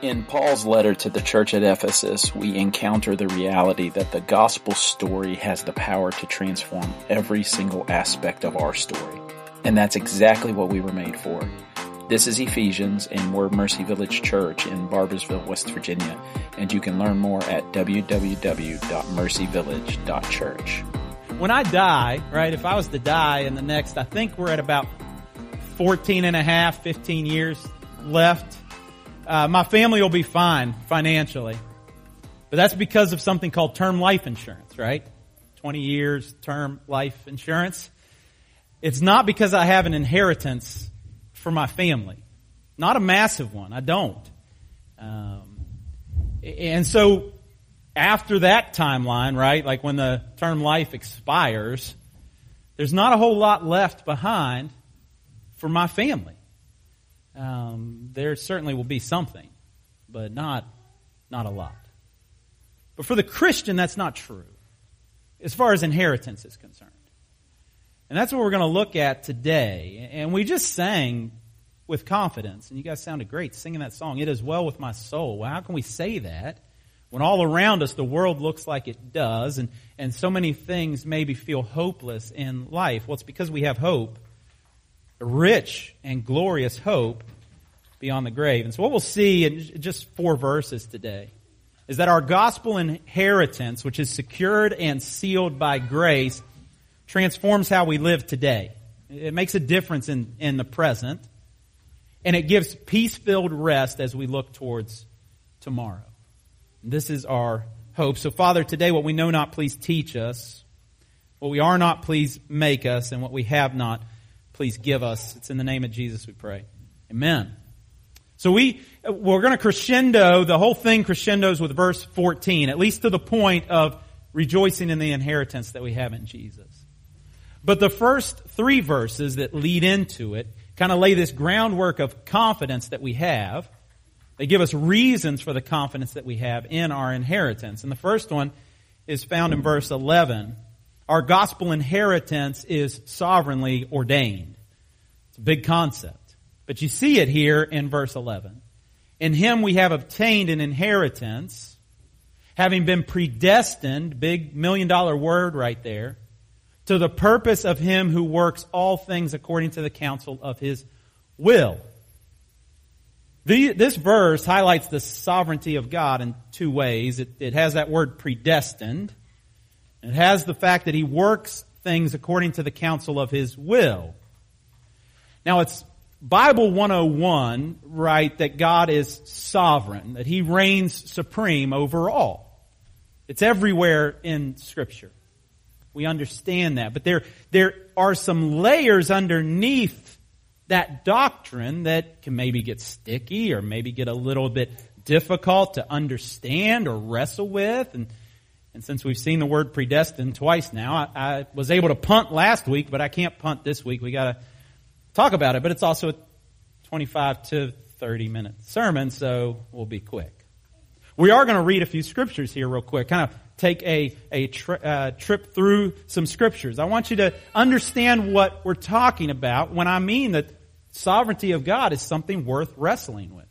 In Paul's letter to the church at Ephesus, we encounter the reality that the gospel story has the power to transform every single aspect of our story. And that's exactly what we were made for. This is Ephesians, and we're Mercy Village Church in Barboursville, West Virginia. And you can learn more at www.mercyvillage.church. When I die, right, if I was to die in the next, I think we're at about 14 and a half, 15 years left uh, my family will be fine financially. But that's because of something called term life insurance, right? 20 years term life insurance. It's not because I have an inheritance for my family. Not a massive one. I don't. Um, and so after that timeline, right, like when the term life expires, there's not a whole lot left behind for my family um, there certainly will be something, but not, not a lot. But for the Christian, that's not true, as far as inheritance is concerned. And that's what we're going to look at today. And we just sang with confidence, and you guys sounded great singing that song, It Is Well With My Soul. Well, how can we say that when all around us the world looks like it does, and, and so many things maybe feel hopeless in life? Well, it's because we have hope rich and glorious hope beyond the grave. And so what we'll see in just four verses today is that our gospel inheritance, which is secured and sealed by grace, transforms how we live today. It makes a difference in, in the present, and it gives peace-filled rest as we look towards tomorrow. This is our hope. So Father, today what we know not, please teach us. What we are not, please make us. And what we have not, please give us. It's in the name of Jesus we pray. Amen. So we, we're going to crescendo, the whole thing crescendos with verse 14, at least to the point of rejoicing in the inheritance that we have in Jesus. But the first three verses that lead into it kind of lay this groundwork of confidence that we have. They give us reasons for the confidence that we have in our inheritance. And the first one is found in verse 11 our gospel inheritance is sovereignly ordained. It's a big concept. But you see it here in verse 11. In him we have obtained an inheritance, having been predestined, big million dollar word right there, to the purpose of him who works all things according to the counsel of his will. The, this verse highlights the sovereignty of God in two ways. It, it has that word predestined, it has the fact that he works things according to the counsel of his will. Now it's Bible 101, right, that God is sovereign, that he reigns supreme over all. It's everywhere in scripture. We understand that. But there, there are some layers underneath that doctrine that can maybe get sticky or maybe get a little bit difficult to understand or wrestle with. And and since we've seen the word predestined twice now, I, I was able to punt last week, but I can't punt this week. We got to talk about it. But it's also a 25 to 30 minute sermon, so we'll be quick. We are going to read a few scriptures here real quick, kind of take a, a tri- uh, trip through some scriptures. I want you to understand what we're talking about when I mean that sovereignty of God is something worth wrestling with.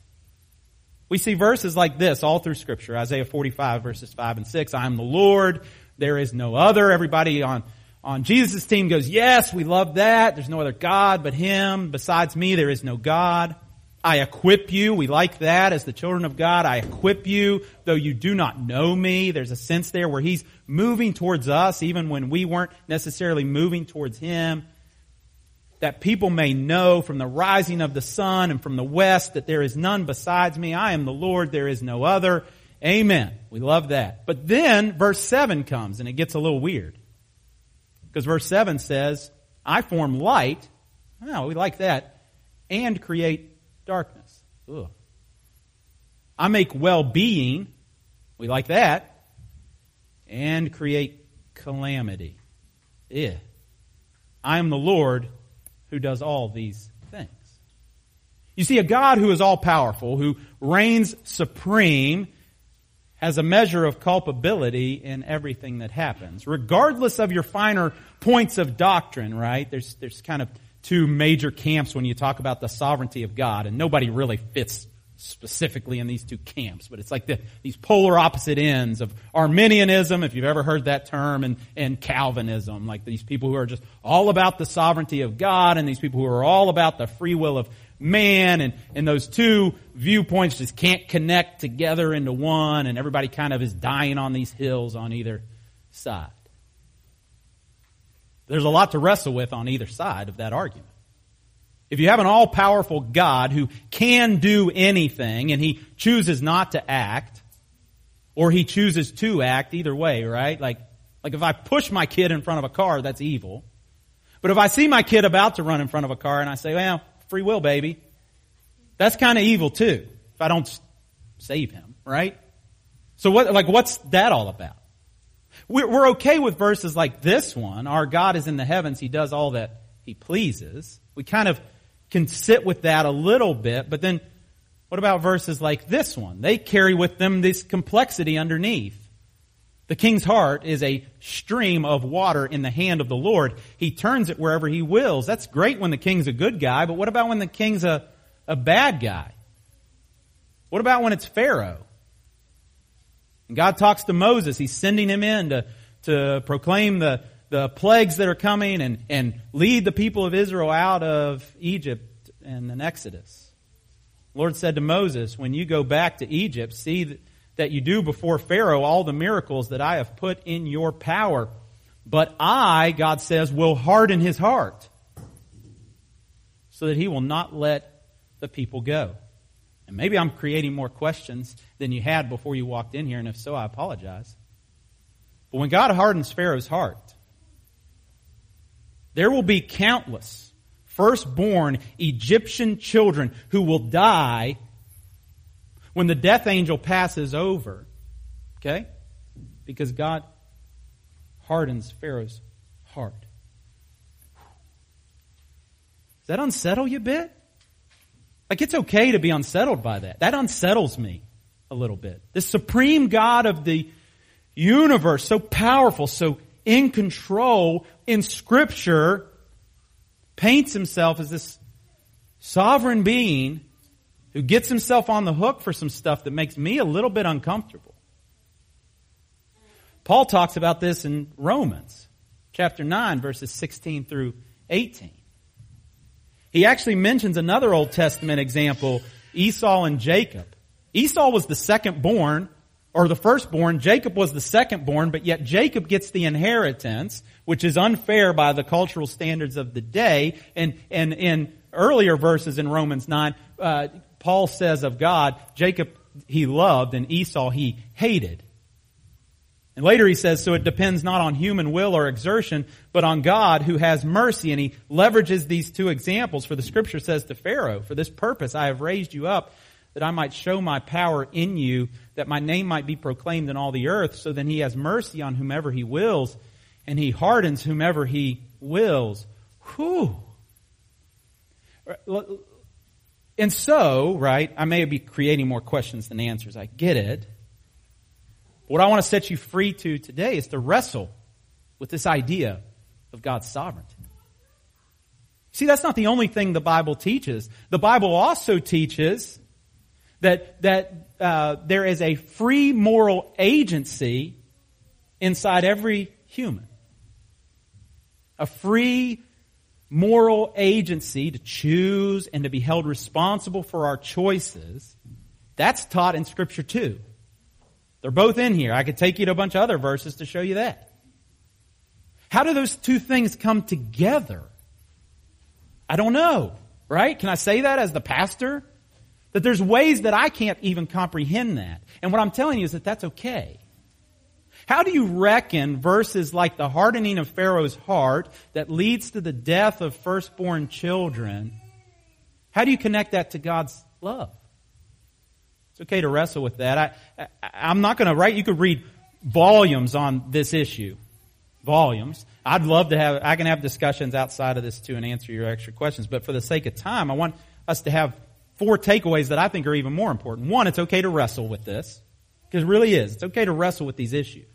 We see verses like this all through scripture. Isaiah 45 verses 5 and 6. I am the Lord. There is no other. Everybody on, on Jesus' team goes, yes, we love that. There's no other God but Him. Besides me, there is no God. I equip you. We like that as the children of God. I equip you, though you do not know me. There's a sense there where He's moving towards us, even when we weren't necessarily moving towards Him that people may know from the rising of the sun and from the west that there is none besides me. I am the Lord. There is no other. Amen. We love that. But then verse 7 comes and it gets a little weird. Because verse 7 says, I form light. Oh, we like that. And create darkness. Ugh. I make well-being. We like that. And create calamity. Yeah. I am the Lord who does all these things. You see, a God who is all powerful, who reigns supreme, has a measure of culpability in everything that happens. Regardless of your finer points of doctrine, right? There's, there's kind of two major camps when you talk about the sovereignty of God, and nobody really fits specifically in these two camps, but it's like the, these polar opposite ends of Arminianism, if you've ever heard that term, and, and Calvinism, like these people who are just all about the sovereignty of God and these people who are all about the free will of man and, and those two viewpoints just can't connect together into one and everybody kind of is dying on these hills on either side. There's a lot to wrestle with on either side of that argument. If you have an all-powerful God who can do anything and he chooses not to act, or he chooses to act, either way, right? Like, like if I push my kid in front of a car, that's evil. But if I see my kid about to run in front of a car and I say, well, free will, baby, that's kind of evil too. If I don't save him, right? So what, like, what's that all about? We're, we're okay with verses like this one. Our God is in the heavens. He does all that he pleases. We kind of can sit with that a little bit, but then what about verses like this one? They carry with them this complexity underneath. The king's heart is a stream of water in the hand of the Lord. He turns it wherever he wills. That's great when the king's a good guy, but what about when the king's a, a bad guy? What about when it's Pharaoh? And God talks to Moses. He's sending him in to, to proclaim the, the plagues that are coming and, and lead the people of Israel out of Egypt and an Exodus. The Lord said to Moses, when you go back to Egypt, see that, you do before Pharaoh all the miracles that I have put in your power. But I, God says, will harden his heart so that he will not let the people go. And maybe I'm creating more questions than you had before you walked in here, and if so, I apologize. But when God hardens Pharaoh's heart, there will be countless firstborn Egyptian children who will die when the death angel passes over. Okay? Because God hardens Pharaoh's heart. Does that unsettle you a bit? Like it's okay to be unsettled by that. That unsettles me a little bit. The supreme God of the universe, so powerful, so in control in scripture paints himself as this sovereign being who gets himself on the hook for some stuff that makes me a little bit uncomfortable. Paul talks about this in Romans chapter 9 verses 16 through 18. He actually mentions another Old Testament example, Esau and Jacob. Esau was the second born or the firstborn. Jacob was the second born, but yet Jacob gets the inheritance, which is unfair by the cultural standards of the day. And, and in earlier verses in Romans 9, uh, Paul says of God, Jacob he loved and Esau he hated. And later he says, so it depends not on human will or exertion, but on God who has mercy. And he leverages these two examples for the scripture says to Pharaoh, for this purpose I have raised you up that I might show my power in you, that my name might be proclaimed in all the earth. So then he has mercy on whomever he wills, and he hardens whomever he wills. Whew. And so, right, I may be creating more questions than answers. I get it. What I want to set you free to today is to wrestle with this idea of God's sovereignty. See, that's not the only thing the Bible teaches. The Bible also teaches that, that uh, there is a free moral agency inside every human. A free moral agency to choose and to be held responsible for our choices. That's taught in Scripture too. They're both in here. I could take you to a bunch of other verses to show you that. How do those two things come together? I don't know, right? Can I say that as the pastor? That there's ways that I can't even comprehend that. And what I'm telling you is that that's okay. How do you reckon verses like the hardening of Pharaoh's heart that leads to the death of firstborn children? How do you connect that to God's love? It's okay to wrestle with that. I, I, am not going to write, you could read volumes on this issue. Volumes. I'd love to have, I can have discussions outside of this too and answer your extra questions, but for the sake of time, I want us to have four takeaways that I think are even more important. One, it's okay to wrestle with this. Because it really is. It's okay to wrestle with these issues.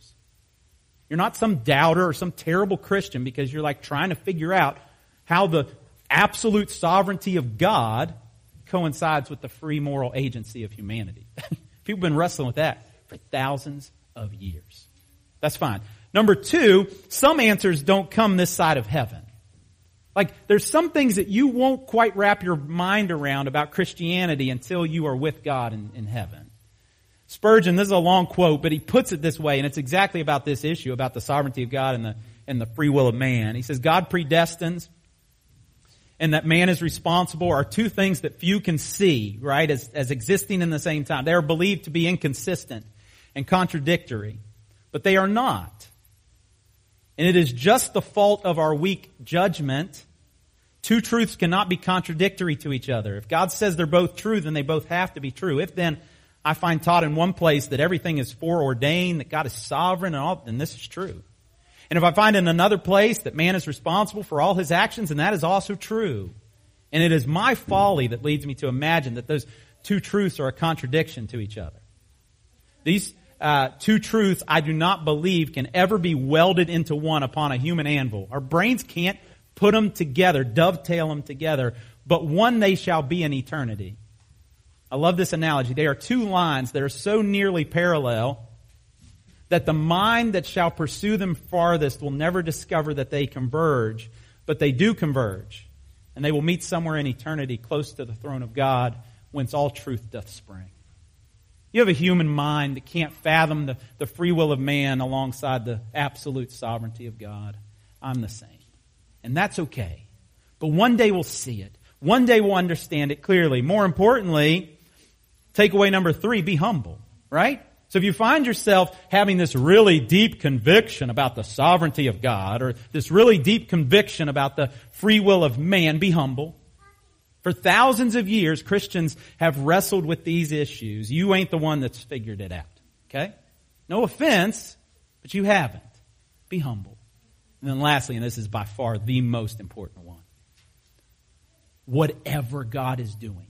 You're not some doubter or some terrible Christian because you're like trying to figure out how the absolute sovereignty of God coincides with the free moral agency of humanity. People have been wrestling with that for thousands of years. That's fine. Number two, some answers don't come this side of heaven. Like, there's some things that you won't quite wrap your mind around about Christianity until you are with God in, in heaven. Spurgeon, this is a long quote, but he puts it this way, and it's exactly about this issue, about the sovereignty of God and the, and the free will of man. He says, God predestines and that man is responsible are two things that few can see, right, as, as existing in the same time. They are believed to be inconsistent and contradictory, but they are not. And it is just the fault of our weak judgment. Two truths cannot be contradictory to each other. If God says they're both true, then they both have to be true. If then I find taught in one place that everything is foreordained, that God is sovereign and all, then this is true. And if I find in another place that man is responsible for all his actions, and that is also true. And it is my folly that leads me to imagine that those two truths are a contradiction to each other. These uh, two truths I do not believe can ever be welded into one upon a human anvil. Our brains can't put them together, dovetail them together, but one they shall be in eternity. I love this analogy. They are two lines that are so nearly parallel that the mind that shall pursue them farthest will never discover that they converge, but they do converge. And they will meet somewhere in eternity close to the throne of God, whence all truth doth spring. You have a human mind that can't fathom the, the free will of man alongside the absolute sovereignty of God. I'm the same. And that's okay. But one day we'll see it. One day we'll understand it clearly. More importantly, takeaway number three, be humble, right? So if you find yourself having this really deep conviction about the sovereignty of God or this really deep conviction about the free will of man, be humble. For thousands of years, Christians have wrestled with these issues. You ain't the one that's figured it out. Okay? No offense, but you haven't. Be humble. And then lastly, and this is by far the most important one. Whatever God is doing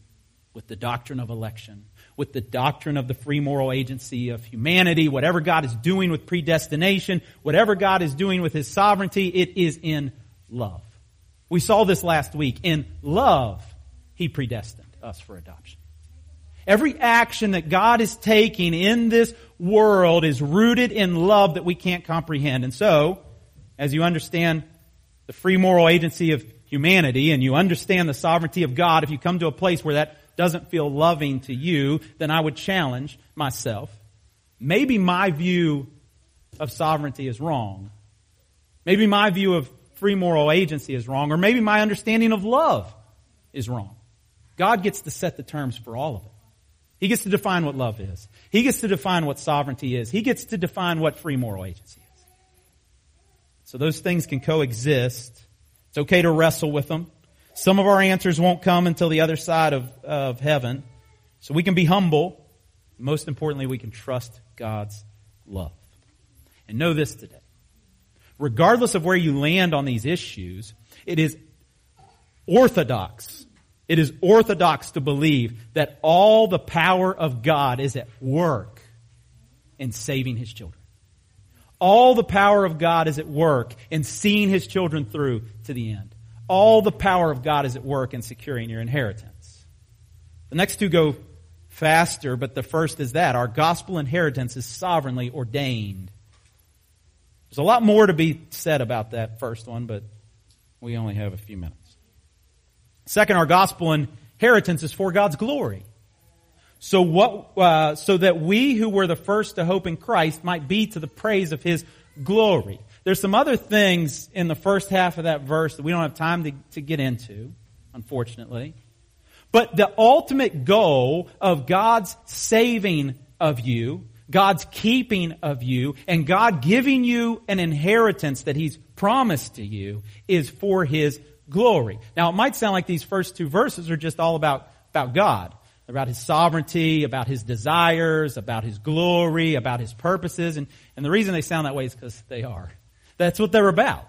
with the doctrine of election, with the doctrine of the free moral agency of humanity, whatever God is doing with predestination, whatever God is doing with His sovereignty, it is in love. We saw this last week. In love, he predestined us for adoption. Every action that God is taking in this world is rooted in love that we can't comprehend. And so, as you understand the free moral agency of humanity and you understand the sovereignty of God, if you come to a place where that doesn't feel loving to you, then I would challenge myself. Maybe my view of sovereignty is wrong. Maybe my view of free moral agency is wrong, or maybe my understanding of love is wrong. God gets to set the terms for all of it. He gets to define what love is. He gets to define what sovereignty is. He gets to define what free moral agency is. So those things can coexist. It's okay to wrestle with them. Some of our answers won't come until the other side of, of heaven. So we can be humble. Most importantly, we can trust God's love. And know this today. Regardless of where you land on these issues, it is orthodox it is orthodox to believe that all the power of God is at work in saving his children. All the power of God is at work in seeing his children through to the end. All the power of God is at work in securing your inheritance. The next two go faster, but the first is that our gospel inheritance is sovereignly ordained. There's a lot more to be said about that first one, but we only have a few minutes. Second, our gospel inheritance is for God's glory. So what, uh, so that we who were the first to hope in Christ might be to the praise of His glory. There's some other things in the first half of that verse that we don't have time to, to get into, unfortunately. But the ultimate goal of God's saving of you, God's keeping of you, and God giving you an inheritance that He's promised to you is for His glory. Now it might sound like these first two verses are just all about, about God, about His sovereignty, about His desires, about His glory, about His purposes, and, and the reason they sound that way is because they are. That's what they're about.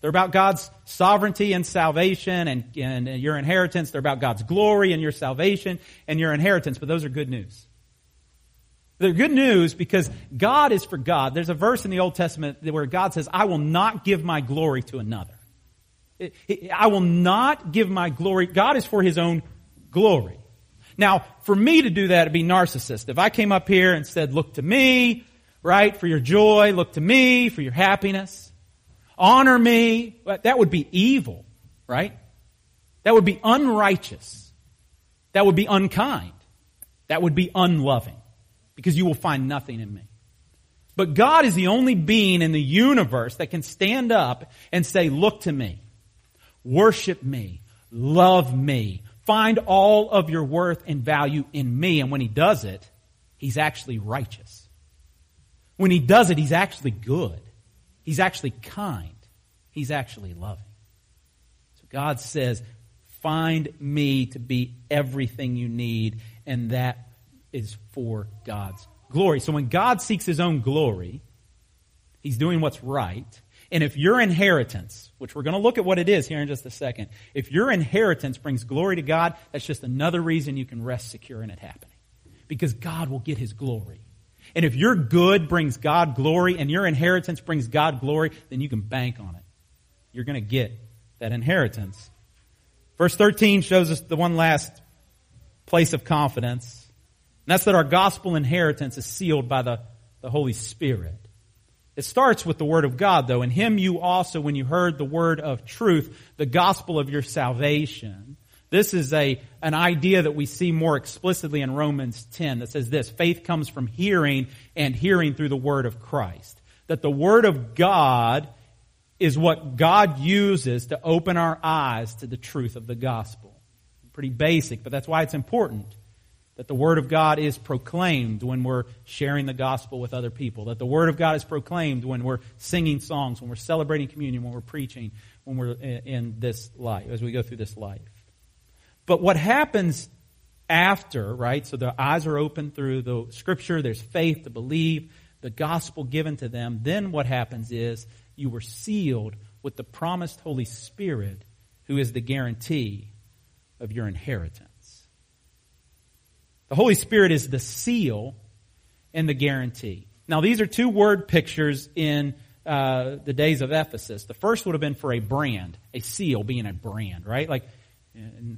They're about God's sovereignty and salvation and, and, your inheritance. They're about God's glory and your salvation and your inheritance, but those are good news. They're good news because God is for God. There's a verse in the Old Testament where God says, I will not give my glory to another. I will not give my glory. God is for his own glory. Now, for me to do that, it'd be narcissist. If I came up here and said, look to me, right, for your joy, look to me for your happiness, honor me, that would be evil, right? That would be unrighteous. That would be unkind. That would be unloving. Because you will find nothing in me. But God is the only being in the universe that can stand up and say, look to me, worship me, love me, find all of your worth and value in me. And when he does it, he's actually righteous. When he does it, he's actually good. He's actually kind. He's actually loving. So God says, find me to be everything you need, and that is for God's glory. So when God seeks his own glory, he's doing what's right. And if your inheritance, which we're going to look at what it is here in just a second, if your inheritance brings glory to God, that's just another reason you can rest secure in it happening. Because God will get his glory. And if your good brings God glory and your inheritance brings God glory, then you can bank on it. You're going to get that inheritance. Verse 13 shows us the one last place of confidence. And that's that our gospel inheritance is sealed by the, the Holy Spirit. It starts with the Word of God, though. In Him you also, when you heard the Word of truth, the gospel of your salvation. This is a, an idea that we see more explicitly in Romans 10 that says this, faith comes from hearing and hearing through the Word of Christ. That the Word of God is what God uses to open our eyes to the truth of the gospel. Pretty basic, but that's why it's important that the Word of God is proclaimed when we're sharing the gospel with other people. That the Word of God is proclaimed when we're singing songs, when we're celebrating communion, when we're preaching, when we're in this life, as we go through this life. But what happens after, right? So the eyes are open through the Scripture, there's faith to believe, the gospel given to them. Then what happens is you were sealed with the promised Holy Spirit, who is the guarantee of your inheritance. The Holy Spirit is the seal and the guarantee. Now, these are two word pictures in uh, the days of Ephesus. The first would have been for a brand, a seal being a brand, right? Like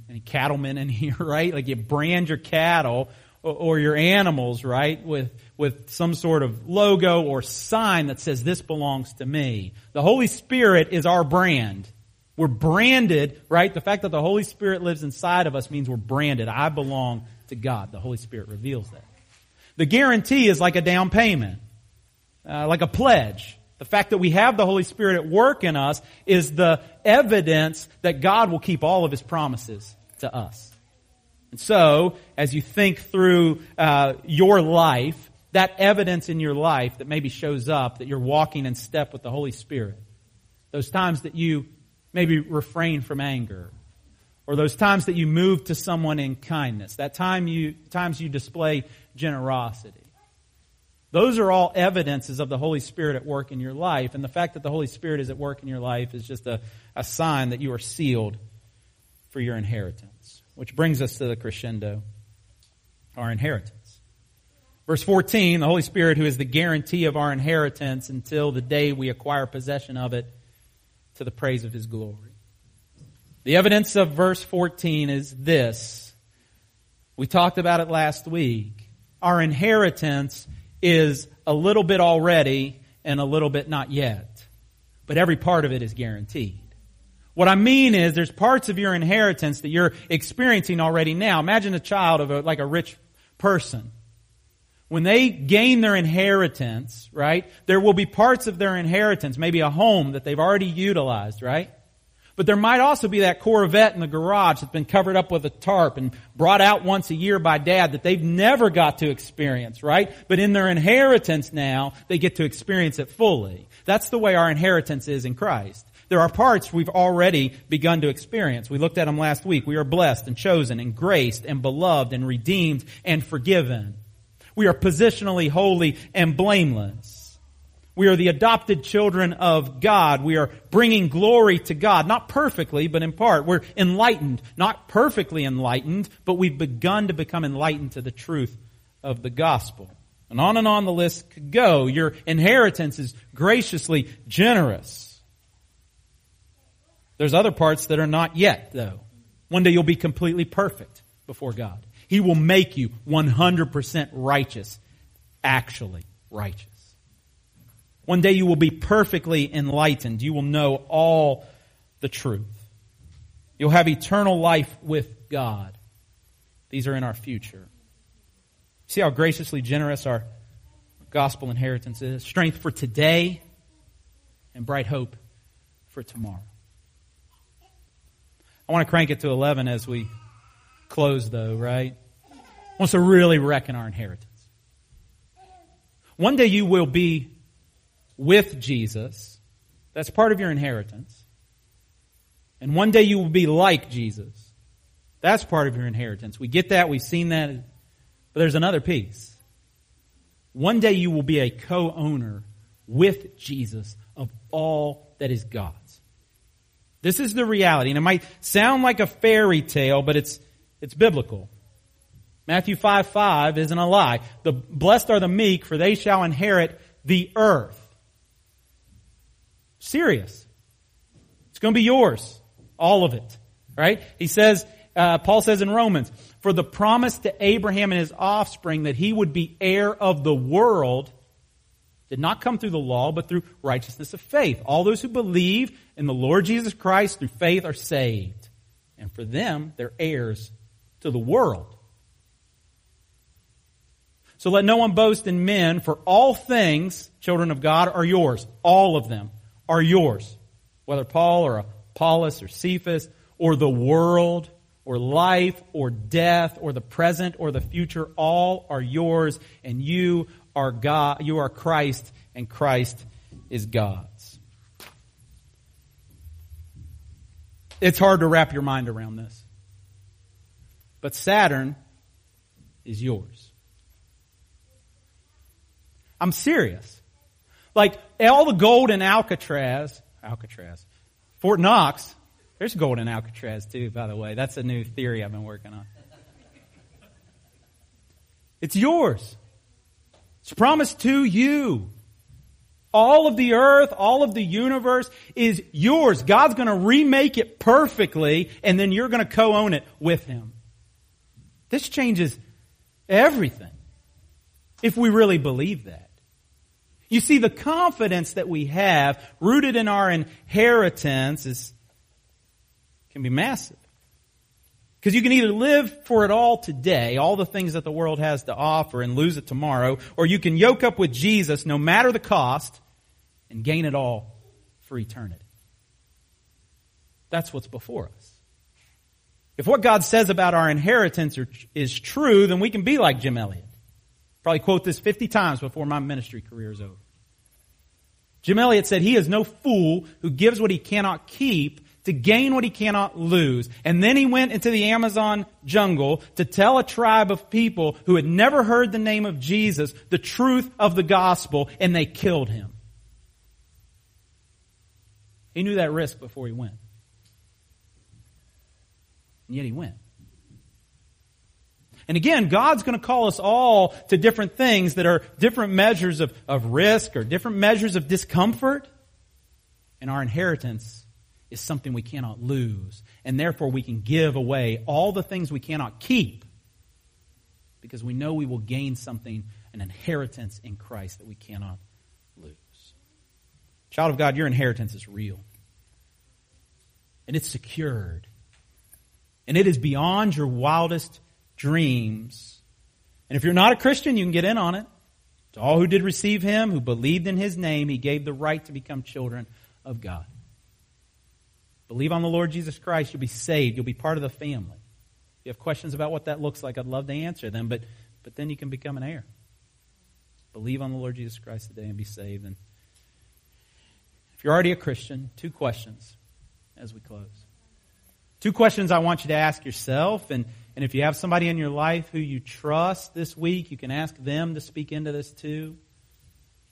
any cattlemen in here, right? Like you brand your cattle or, or your animals, right, with with some sort of logo or sign that says this belongs to me. The Holy Spirit is our brand. We're branded, right? The fact that the Holy Spirit lives inside of us means we're branded. I belong to God. The Holy Spirit reveals that. The guarantee is like a down payment, uh, like a pledge. The fact that we have the Holy Spirit at work in us is the evidence that God will keep all of His promises to us. And so, as you think through uh, your life, that evidence in your life that maybe shows up that you're walking in step with the Holy Spirit, those times that you maybe refrain from anger, or those times that you move to someone in kindness, that time you, times you display generosity. Those are all evidences of the Holy Spirit at work in your life. And the fact that the Holy Spirit is at work in your life is just a, a sign that you are sealed for your inheritance. Which brings us to the crescendo, our inheritance. Verse 14, the Holy Spirit who is the guarantee of our inheritance until the day we acquire possession of it to the praise of His glory. The evidence of verse 14 is this. We talked about it last week. Our inheritance is a little bit already and a little bit not yet. But every part of it is guaranteed. What I mean is there's parts of your inheritance that you're experiencing already now. Imagine a child of a, like a rich person. When they gain their inheritance, right, there will be parts of their inheritance, maybe a home that they've already utilized, right? But there might also be that Corvette in the garage that's been covered up with a tarp and brought out once a year by dad that they've never got to experience, right? But in their inheritance now, they get to experience it fully. That's the way our inheritance is in Christ. There are parts we've already begun to experience. We looked at them last week. We are blessed and chosen and graced and beloved and redeemed and forgiven. We are positionally holy and blameless. We are the adopted children of God. We are bringing glory to God, not perfectly, but in part. We're enlightened, not perfectly enlightened, but we've begun to become enlightened to the truth of the gospel. And on and on the list could go. Your inheritance is graciously generous. There's other parts that are not yet, though. One day you'll be completely perfect. before God. He will make you 100% righteous, actually righteous. One day you will be perfectly enlightened. You will know all the truth. You'll have eternal life with God. These are in our future. See how graciously generous our gospel inheritance is? Strength for today and bright hope for tomorrow. I want to crank it to 11 as we close, though, right? I want to really reckon our inheritance. One day you will be with Jesus. That's part of your inheritance. And one day you will be like Jesus. That's part of your inheritance. We get that. We've seen that. But there's another piece. One day you will be a co-owner with Jesus of all that is God's. This is the reality. And it might sound like a fairy tale, but it's, it's biblical. Matthew 5 5 isn't a lie. The blessed are the meek, for they shall inherit the earth. Serious. It's going to be yours. All of it. Right? He says, uh, Paul says in Romans, for the promise to Abraham and his offspring that he would be heir of the world did not come through the law, but through righteousness of faith. All those who believe in the Lord Jesus Christ through faith are saved. And for them, they're heirs to the world. So let no one boast in men, for all things, children of God, are yours. All of them are yours. Whether Paul or Apollos or Cephas or the world or life or death or the present or the future, all are yours and you are God, you are Christ and Christ is God's. It's hard to wrap your mind around this. But Saturn is yours. I'm serious. Like all the gold in Alcatraz, Alcatraz, Fort Knox, there's gold in Alcatraz too, by the way. That's a new theory I've been working on. It's yours. It's promised to you. All of the earth, all of the universe is yours. God's going to remake it perfectly and then you're going to co-own it with Him. This changes everything. If we really believe that. You see, the confidence that we have rooted in our inheritance is can be massive. Because you can either live for it all today, all the things that the world has to offer, and lose it tomorrow, or you can yoke up with Jesus no matter the cost and gain it all for eternity. That's what's before us. If what God says about our inheritance is true, then we can be like Jim Elliot. Probably quote this 50 times before my ministry career is over. Jim Elliot said, He is no fool who gives what he cannot keep to gain what he cannot lose. And then he went into the Amazon jungle to tell a tribe of people who had never heard the name of Jesus the truth of the gospel, and they killed him. He knew that risk before he went. And yet he went. And again, God's going to call us all to different things that are different measures of, of risk or different measures of discomfort. And our inheritance is something we cannot lose. And therefore we can give away all the things we cannot keep because we know we will gain something, an inheritance in Christ that we cannot lose. Child of God, your inheritance is real. And it's secured. And it is beyond your wildest dreams. And if you're not a Christian, you can get in on it. To all who did receive him, who believed in his name, he gave the right to become children of God. Believe on the Lord Jesus Christ, you'll be saved. You'll be part of the family. If you have questions about what that looks like, I'd love to answer them, but, but then you can become an heir. Believe on the Lord Jesus Christ today and be saved. And if you're already a Christian, two questions as we close. Two questions I want you to ask yourself, and, and if you have somebody in your life who you trust this week, you can ask them to speak into this too.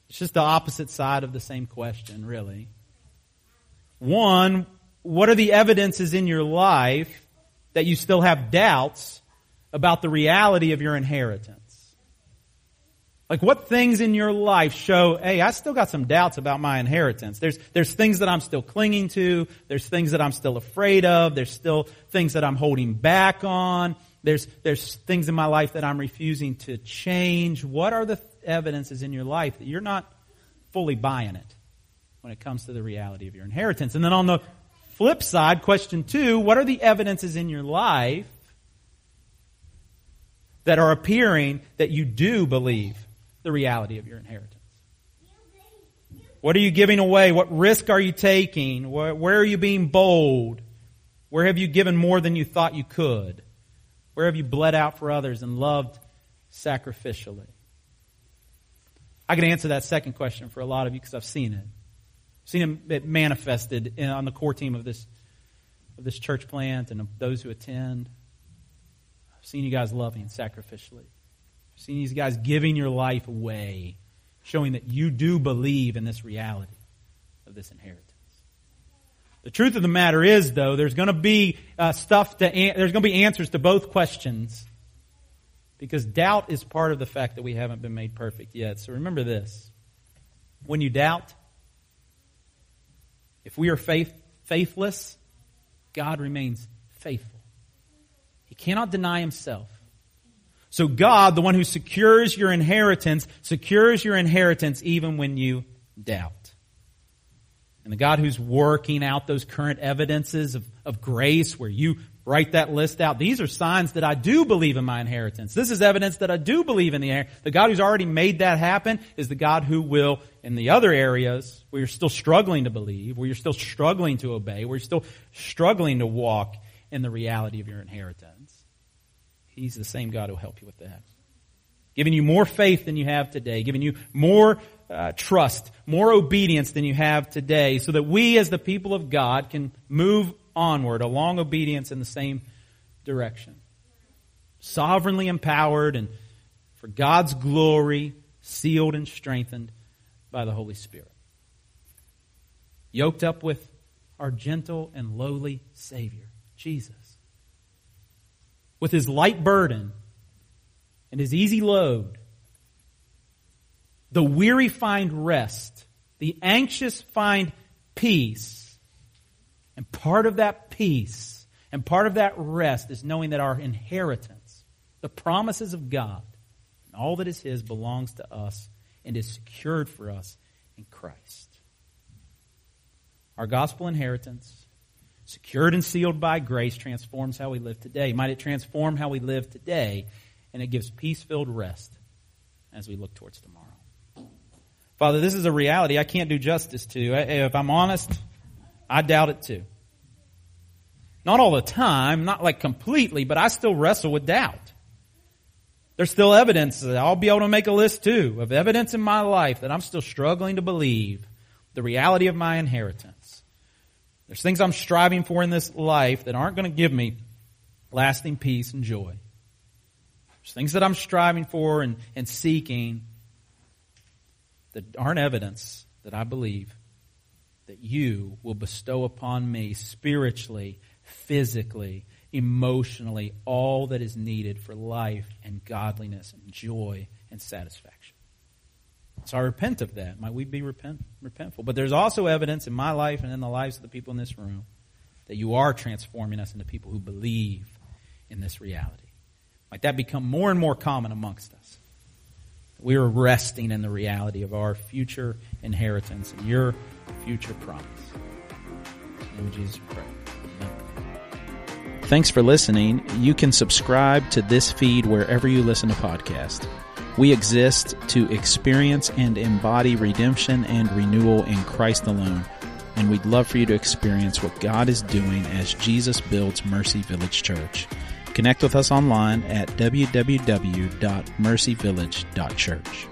It's just the opposite side of the same question, really. One, what are the evidences in your life that you still have doubts about the reality of your inheritance? Like what things in your life show, hey, I still got some doubts about my inheritance. There's, there's things that I'm still clinging to. There's things that I'm still afraid of. There's still things that I'm holding back on. There's, there's things in my life that I'm refusing to change. What are the evidences in your life that you're not fully buying it when it comes to the reality of your inheritance? And then on the flip side, question two, what are the evidences in your life that are appearing that you do believe the reality of your inheritance? What are you giving away? What risk are you taking? Where, are you being bold? Where have you given more than you thought you could? Where have you bled out for others and loved sacrificially? I can answer that second question for a lot of you because I've seen it. I've seen it manifested in, on the core team of this, of this church plant and of those who attend. I've seen you guys loving sacrificially. I've seen guys giving your life away, showing that you do believe in this reality of this inheritance. The truth of the matter is, though, there's going to be uh, stuff to an- there's going to be answers to both questions because doubt is part of the fact that we haven't been made perfect yet. So remember this: when you doubt, if we are faith, faithless, God remains faithful. He cannot deny himself. So God, the one who secures your inheritance, secures your inheritance even when you doubt. And the God who's working out those current evidences of, of grace where you write that list out. These are signs that I do believe in my inheritance. This is evidence that I do believe in the The God who's already made that happen is the God who will, in the other areas where you're still struggling to believe, where you're still struggling to obey, where you're still struggling to walk in the reality of your inheritance. He's the same God who'll help you with that. Giving you more faith than you have today, giving you more uh, trust, more obedience than you have today, so that we as the people of God can move onward along obedience in the same direction. Sovereignly empowered and for God's glory, sealed and strengthened by the Holy Spirit. Yoked up with our gentle and lowly Savior, Jesus. With his light burden and his easy load, the weary find rest. The anxious find peace. And part of that peace and part of that rest is knowing that our inheritance, the promises of God, and all that is His belongs to us and is secured for us in Christ. Our gospel inheritance, secured and sealed by grace, transforms how we live today. Might it transform how we live today? And it gives peace filled rest as we look towards tomorrow. Father, this is a reality I can't do justice to. If I'm honest, I doubt it too. Not all the time, not like completely, but I still wrestle with doubt. There's still evidence, I'll be able to make a list too, of evidence in my life that I'm still struggling to believe the reality of my inheritance. There's things I'm striving for in this life that aren't going to give me lasting peace and joy. There's things that I'm striving for and, and seeking that aren't evidence that I believe that you will bestow upon me spiritually, physically, emotionally, all that is needed for life and godliness and joy and satisfaction. So I repent of that. Might we be repent, repentful? But there's also evidence in my life and in the lives of the people in this room that you are transforming us into people who believe in this reality. Might that become more and more common amongst us? We are resting in the reality of our future inheritance and your future promise. In Jesus'. Thanks for listening. You can subscribe to this feed wherever you listen to podcasts. We exist to experience and embody redemption and renewal in Christ alone. And we'd love for you to experience what God is doing as Jesus builds Mercy Village Church. Connect with us online at www.mercyvillage.church.